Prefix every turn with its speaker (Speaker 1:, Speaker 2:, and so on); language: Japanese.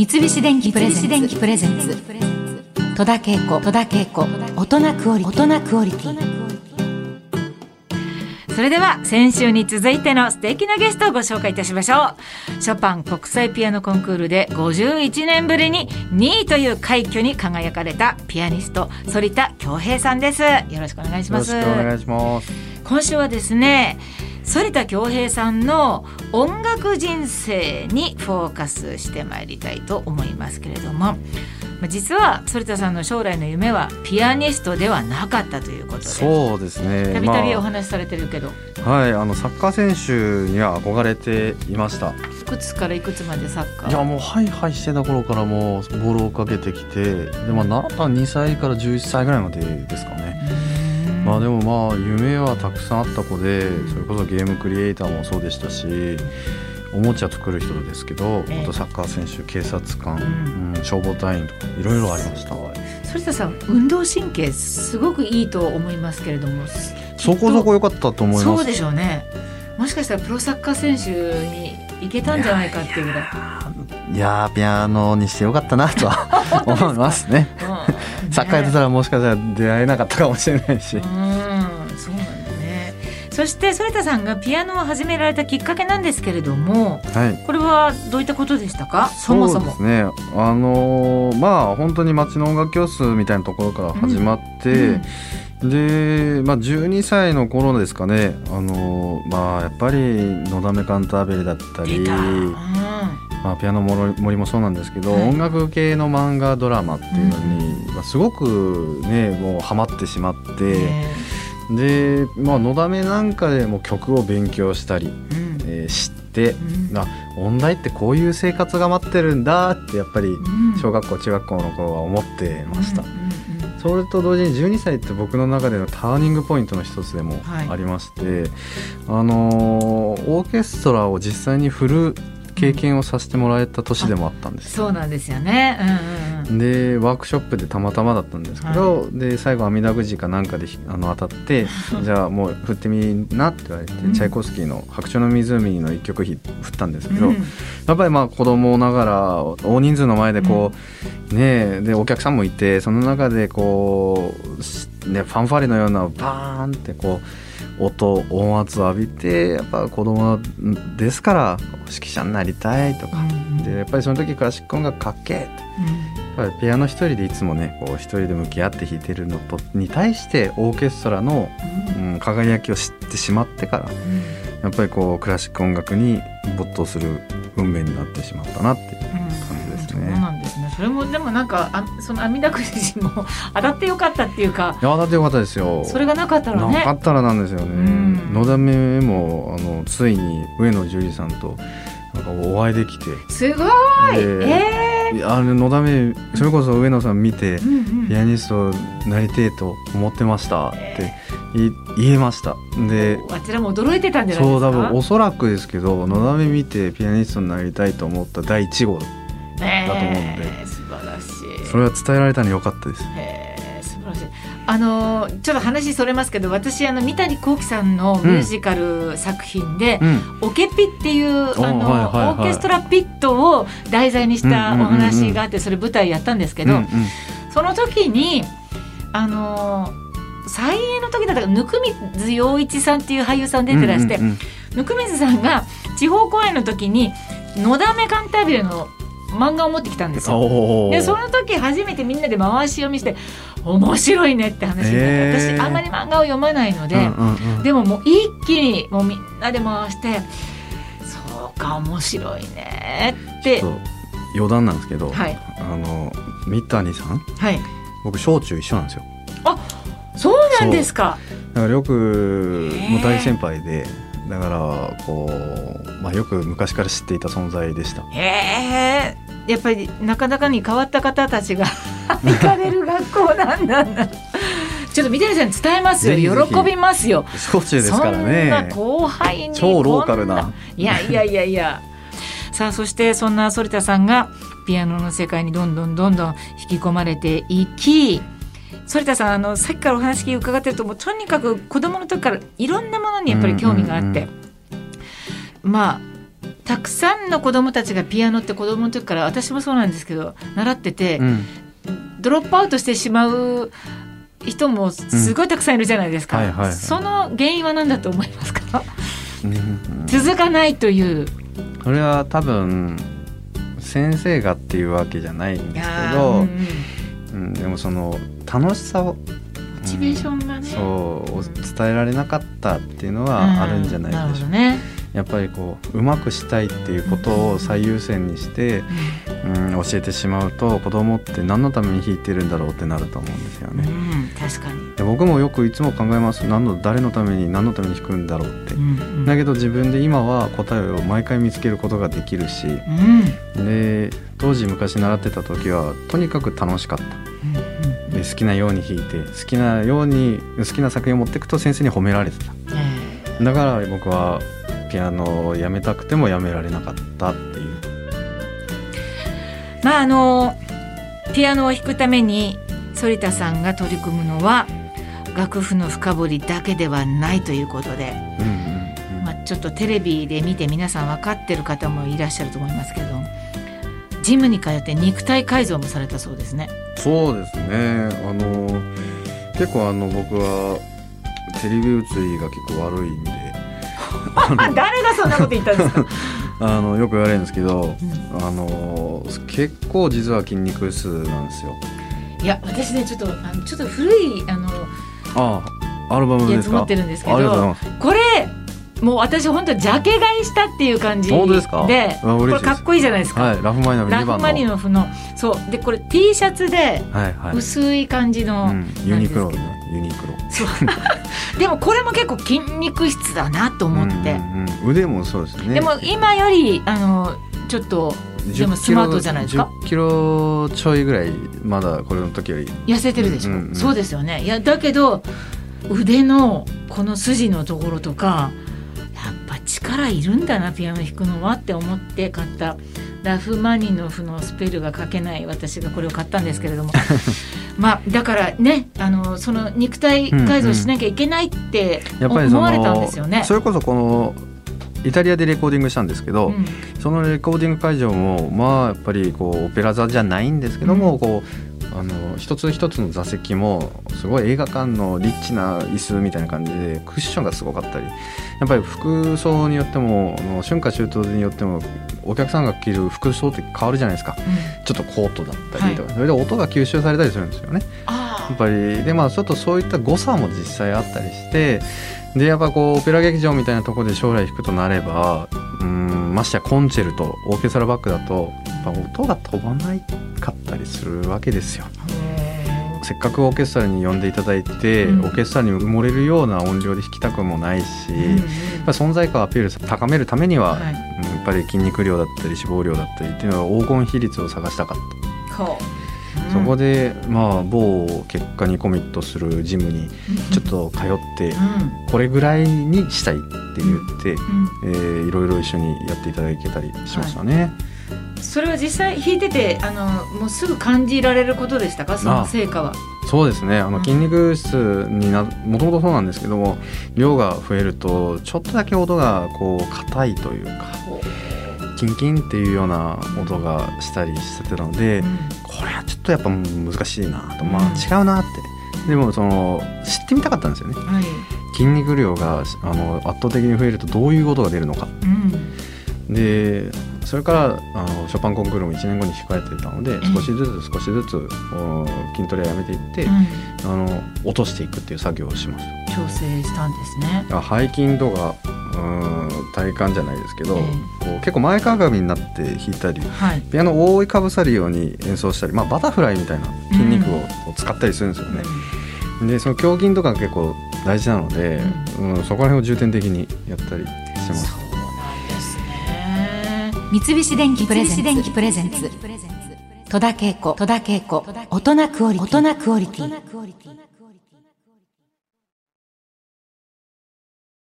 Speaker 1: 三菱電機プレゼンツ。戸田恵子。大人クオリティ
Speaker 2: それでは先週に続いての素敵なゲストをご紹介いたしましょう。ショパン国際ピアノコンクールで51年ぶりに2位という快挙に輝かれたピアニスト反田恭平さんです。よろしくお願いします。
Speaker 3: よろしくお願いします。
Speaker 2: 今週はですね反田恭平さんの音楽人生にフォーカスしてまいりたいと思いますけれども。実は反田さんの将来の夢はピアニストではなかったということで。
Speaker 3: そうですね。
Speaker 2: たびたびお話しされてるけど、
Speaker 3: まあ、はいあのサッカー選手には憧れていました。い
Speaker 2: くつからいくつまでサッカー？
Speaker 3: いやもうハイハイしてた頃からもうボールをかけてきてで、まあ、な2歳から11歳ぐらいまでですかねまあでもまあ夢はたくさんあった子でそれこそゲームクリエイターもそうでしたしおもちゃ作る人ですけど、あとサッカー選手警察官、うん、消防隊員とかいろいろありました。
Speaker 2: 反田さん運動神経すごくいいと思いますけれども
Speaker 3: そこそこ良かったと思います。
Speaker 2: そうでしょうね。もしかしたらプロサッカー選手に行けたんじゃないかっていうぐら
Speaker 3: い。いやピアノにしてよかったなとは 思いますね、うん。ね、サッカーやってたらもしかしたら出会えなかったかもしれないし、うん、そ
Speaker 2: して反田さんがピアノを始められたきっかけなんですけれども、はい、これはどういったことでしたか？そもそも。
Speaker 3: そうですね。あのまあ本当に町の音楽教室みたいなところから始まって、うんで、まあ、12歳の頃ですかね、あのまあ、やっぱり「のだめカンターベリ」だったり、うん。まあ、ピアノ森もそうなんですけど、はい、音楽系の漫画ドラマっていうのに、うん、すごくねもうハマってしまって。で、まあ、のだめなんかでも曲を勉強したり、うん、えー、知って、うん、あ音大ってこういう生活が待ってるんだってやっぱり小学校、中学校の頃は思ってました。うんそれと同時に12歳って僕の中でのターニングポイントの一つでもありまして、はい、あのオーケストラを実際に振る経験をさせてもらえた年でもあったんです、
Speaker 2: そうなんですよね、
Speaker 3: うんうん、でワークショップでたまたまだったんですけど、はい、で最後阿弥陀くじかなんかであの当たって じゃあもう振ってみなって言われて、うん、チャイコフスキーの「白鳥の湖」の一曲振ったんですけど、うん、やっぱりまあ子供ながら大人数の前でこう、ねでお客さんもいてその中でこう、ね、ファンファレのようなバーンってこう。音音圧を浴びてやっぱ子供ですから指揮者になりたいとか、うん、でやっぱりその時クラシック音楽かっけえ。って、うん、やっぱりピアノ一人でいつもねこう一人で向き合って弾いてるのとに対してオーケストラの、うん、輝きを知ってしまってから、やっぱりこうクラシック音楽に没頭する運命になってしまったなって。
Speaker 2: それもでもなんかあその阿弥陀くじも当たってよかったっていうか
Speaker 3: いや当たってよかったですよ。
Speaker 2: それがなかったらね。
Speaker 3: なかったらなんですよね。のだめもあのついに上野樹里さんとなんかお会いできて。
Speaker 2: すごい。え
Speaker 3: ー、あののだめそれこそ上野さん見て、うんうん、ピアニストなりてえと思ってましたって、言えました。で
Speaker 2: あちらも驚いてたんじゃないですか？そう多分
Speaker 3: おそらくですけどのだめ見てピアニストになりたいと思った第一号だと思うので、それは伝えられたのよかったです、え
Speaker 2: ー、素晴らしい。あのちょっと話それますけど私あの三谷幸喜さんのミュージカル作品で「うん、オケピ」っていうあの、はいはいはい、オーケストラピットを題材にしたお話があってそれ舞台やったんですけど、うんうん、その時にあの再演の時だったら温水洋一さんっていう俳優さん出てらして、温、うん、水さんが地方公演の時に「のだめカンタービレ」の漫画を持ってきたんですよ。でその時初めてみんなで回し読みして面白いねって話になって、えー、私あんまり漫画を読まないので、うんうんうん、でももう一気にもうみんなで回してそうか面白いねって。
Speaker 3: 余談なんですけど、はい、あの三谷さん、はい、僕小中一緒なんですよ。
Speaker 2: あそうなんですか。
Speaker 3: だからよくもう大先輩でだからこう、まあ、よく昔から知っていた存在でした。
Speaker 2: へえやっぱりなかなかに変わった方たちが 行かれる学校なんだ。なちょっと三谷さん伝えますよ。喜びますよ。
Speaker 3: 小中ですからね。
Speaker 2: 後輩に
Speaker 3: 超ローカルな。い
Speaker 2: やいやいやいや。さあそしてそんな反田さんがピアノの世界にどんどんどんどん引き込まれていき反田さんあのさっきからお話伺ってるともうとにかく子供の時からいろんなものにやっぱり興味があって、うんうんうん、まあたくさんの子供たちがピアノって子供の時から私もそうなんですけど習ってて、
Speaker 3: うん、
Speaker 2: ドロップアウトしてしまう人もすごいたくさんいるじゃないですか、その原因は何だと思いますか？
Speaker 3: うん。
Speaker 2: 続かないという。
Speaker 3: これは多分先生がっていうわけじゃないんですけど、
Speaker 2: うん
Speaker 3: うん、でもその楽しさを
Speaker 2: モチベーションがね、
Speaker 3: そう伝えられなかったっていうのはあるんじゃないでしょうか、
Speaker 2: ね、
Speaker 3: やっぱりこううまくしたいっていうことを最優先にして、うん、教えてしまうと子供って何のために弾いてるんだろうってなると思うんですよ
Speaker 2: うん
Speaker 3: ね。
Speaker 2: うん確かに、
Speaker 3: で僕もよくいつも考えます。何の誰のために何のために弾くんだろうって。
Speaker 2: うん
Speaker 3: だけど自分で今は答えを毎回見つけることができるし
Speaker 2: うん。
Speaker 3: で当時昔習ってた時はとにかく楽しかった。
Speaker 2: うん
Speaker 3: で好きなように弾いて好きなように好きな作品を持っていくと先生に褒められてた。
Speaker 2: え。
Speaker 3: だから僕はピアノをやめたくてもやめられなかったっていう。
Speaker 2: えまああのピアノを弾くために反田さんが取り組むのは楽譜の深掘りだけではないということで、
Speaker 3: うんうんうん。
Speaker 2: まあ、ちょっとテレビで見て皆さん分かってる方もいらっしゃると思いますけどジムに通って肉体改造もされたそうですね。
Speaker 3: そうですね。あの結構あの僕はテレビ映りが結構悪いんで
Speaker 2: 誰がそんなこと言ったんですか、
Speaker 3: あのよく言われるんですけど
Speaker 2: うん。
Speaker 3: あの結構実は筋肉質なんですよ。
Speaker 2: いや私ねちょっとあのちょっと古いあの
Speaker 3: ああアルバムですか？
Speaker 2: やつ持ってるんですけどこれもう私本当ジャケ買いしたっていう感じ
Speaker 3: で
Speaker 2: これかっこいいじゃないですか、
Speaker 3: はいラフマニノフ2番の
Speaker 2: そう。でこれ T シャツで
Speaker 3: はいはい、
Speaker 2: 薄い感じの、
Speaker 3: うん、ユニクロユニクロ。
Speaker 2: そう。でもこれも結構筋肉質だなと思って、
Speaker 3: うんうんうん。腕もそうですね。
Speaker 2: でも今よりあのちょっとでもスマートじゃないですか
Speaker 3: ？10キロちょいぐらいまだこれの時より。
Speaker 2: 痩せてるでしょ、
Speaker 3: うんうんうん。
Speaker 2: そうですよね。いやだけど腕のこの筋のところとか力いるんだなピアノ弾くのはって思って買ったラフマニノフのスペルが書けない私がこれを買ったんですけれども。まあだからねあのその肉体改造しなきゃいけないって
Speaker 3: やっぱりそ
Speaker 2: 思われたん
Speaker 3: の
Speaker 2: ですよね。
Speaker 3: それこそこのイタリアでレコーディングしたんですけど、
Speaker 2: うん。
Speaker 3: そのレコーディング会場もまあやっぱりこうオペラ座じゃないんですけども、
Speaker 2: うん。
Speaker 3: こうあの一つ一つの座席もすごい映画館のリッチな椅子みたいな感じでクッションがすごかったり。やっぱり服装によってもあの春夏秋冬によってもお客さんが着る服装って変わるじゃないですか。ちょっとコートだったりとか、それで音が吸収されたりするんですよね。
Speaker 2: あ
Speaker 3: やっぱりでまあちょっとそういった誤差も実際あったりして。でやっぱこうオペラ劇場みたいなところで将来弾くとなればうんましてやコンチェルトオーケストラバックだとやっぱ音が飛ばないかったりするわけですよ。
Speaker 2: あ
Speaker 3: せっかくオーケストラに呼んでいただいて、
Speaker 2: うん。
Speaker 3: オーケストラに埋もれるような音量で弾きたくもないし、
Speaker 2: うん
Speaker 3: 存在感をアピール高めるためには、
Speaker 2: はい。
Speaker 3: うんやっぱり筋肉量だったり脂肪量だったりっていうのは黄金比率を探したかった。そこでまあ某結果にコミットするジムにちょっと通って
Speaker 2: うん。
Speaker 3: これぐらいにしたいって言って、
Speaker 2: うん
Speaker 3: えーいろいろ一緒にやっていただけたりしましたね。
Speaker 2: それは実際弾いててあのもうすぐ感じられることでしたか？その成果は。
Speaker 3: そうですね。あ
Speaker 2: うん。
Speaker 3: の筋肉質になもともとそうなんですけども量が増えるとちょっとだけ音がこう硬いというかキンキンっていうような音がしたりしてたので、これはちょっとやっぱ難しいなと。ま
Speaker 2: うん。
Speaker 3: あ違うなって。でもその知ってみたかったんですよね。
Speaker 2: はい。
Speaker 3: 筋肉量があの圧倒的に増えるとどういう音が出るのか。
Speaker 2: うん。
Speaker 3: でそれからあのショパンコンクールも1年後に控えていたので
Speaker 2: え
Speaker 3: 少しずつ少しずつお筋トレをやめていって、
Speaker 2: うん。
Speaker 3: あの落としていくっていう作業をします
Speaker 2: 調整したんですね。
Speaker 3: 背筋とかうん体幹じゃないですけど、
Speaker 2: え
Speaker 3: こう結構前かがみになって弾いたり
Speaker 2: はい。
Speaker 3: ピアノを覆いかぶさるように演奏したり、まあ、バタフライみたいな筋肉を使ったりするんですよね。でその胸筋とかが結構大事なので、うんそこら辺を重点的にやったりしてます。
Speaker 2: そうなんですね。
Speaker 1: 三菱電機プレゼンツ戸田恵子大人クオリティ大人クオリティ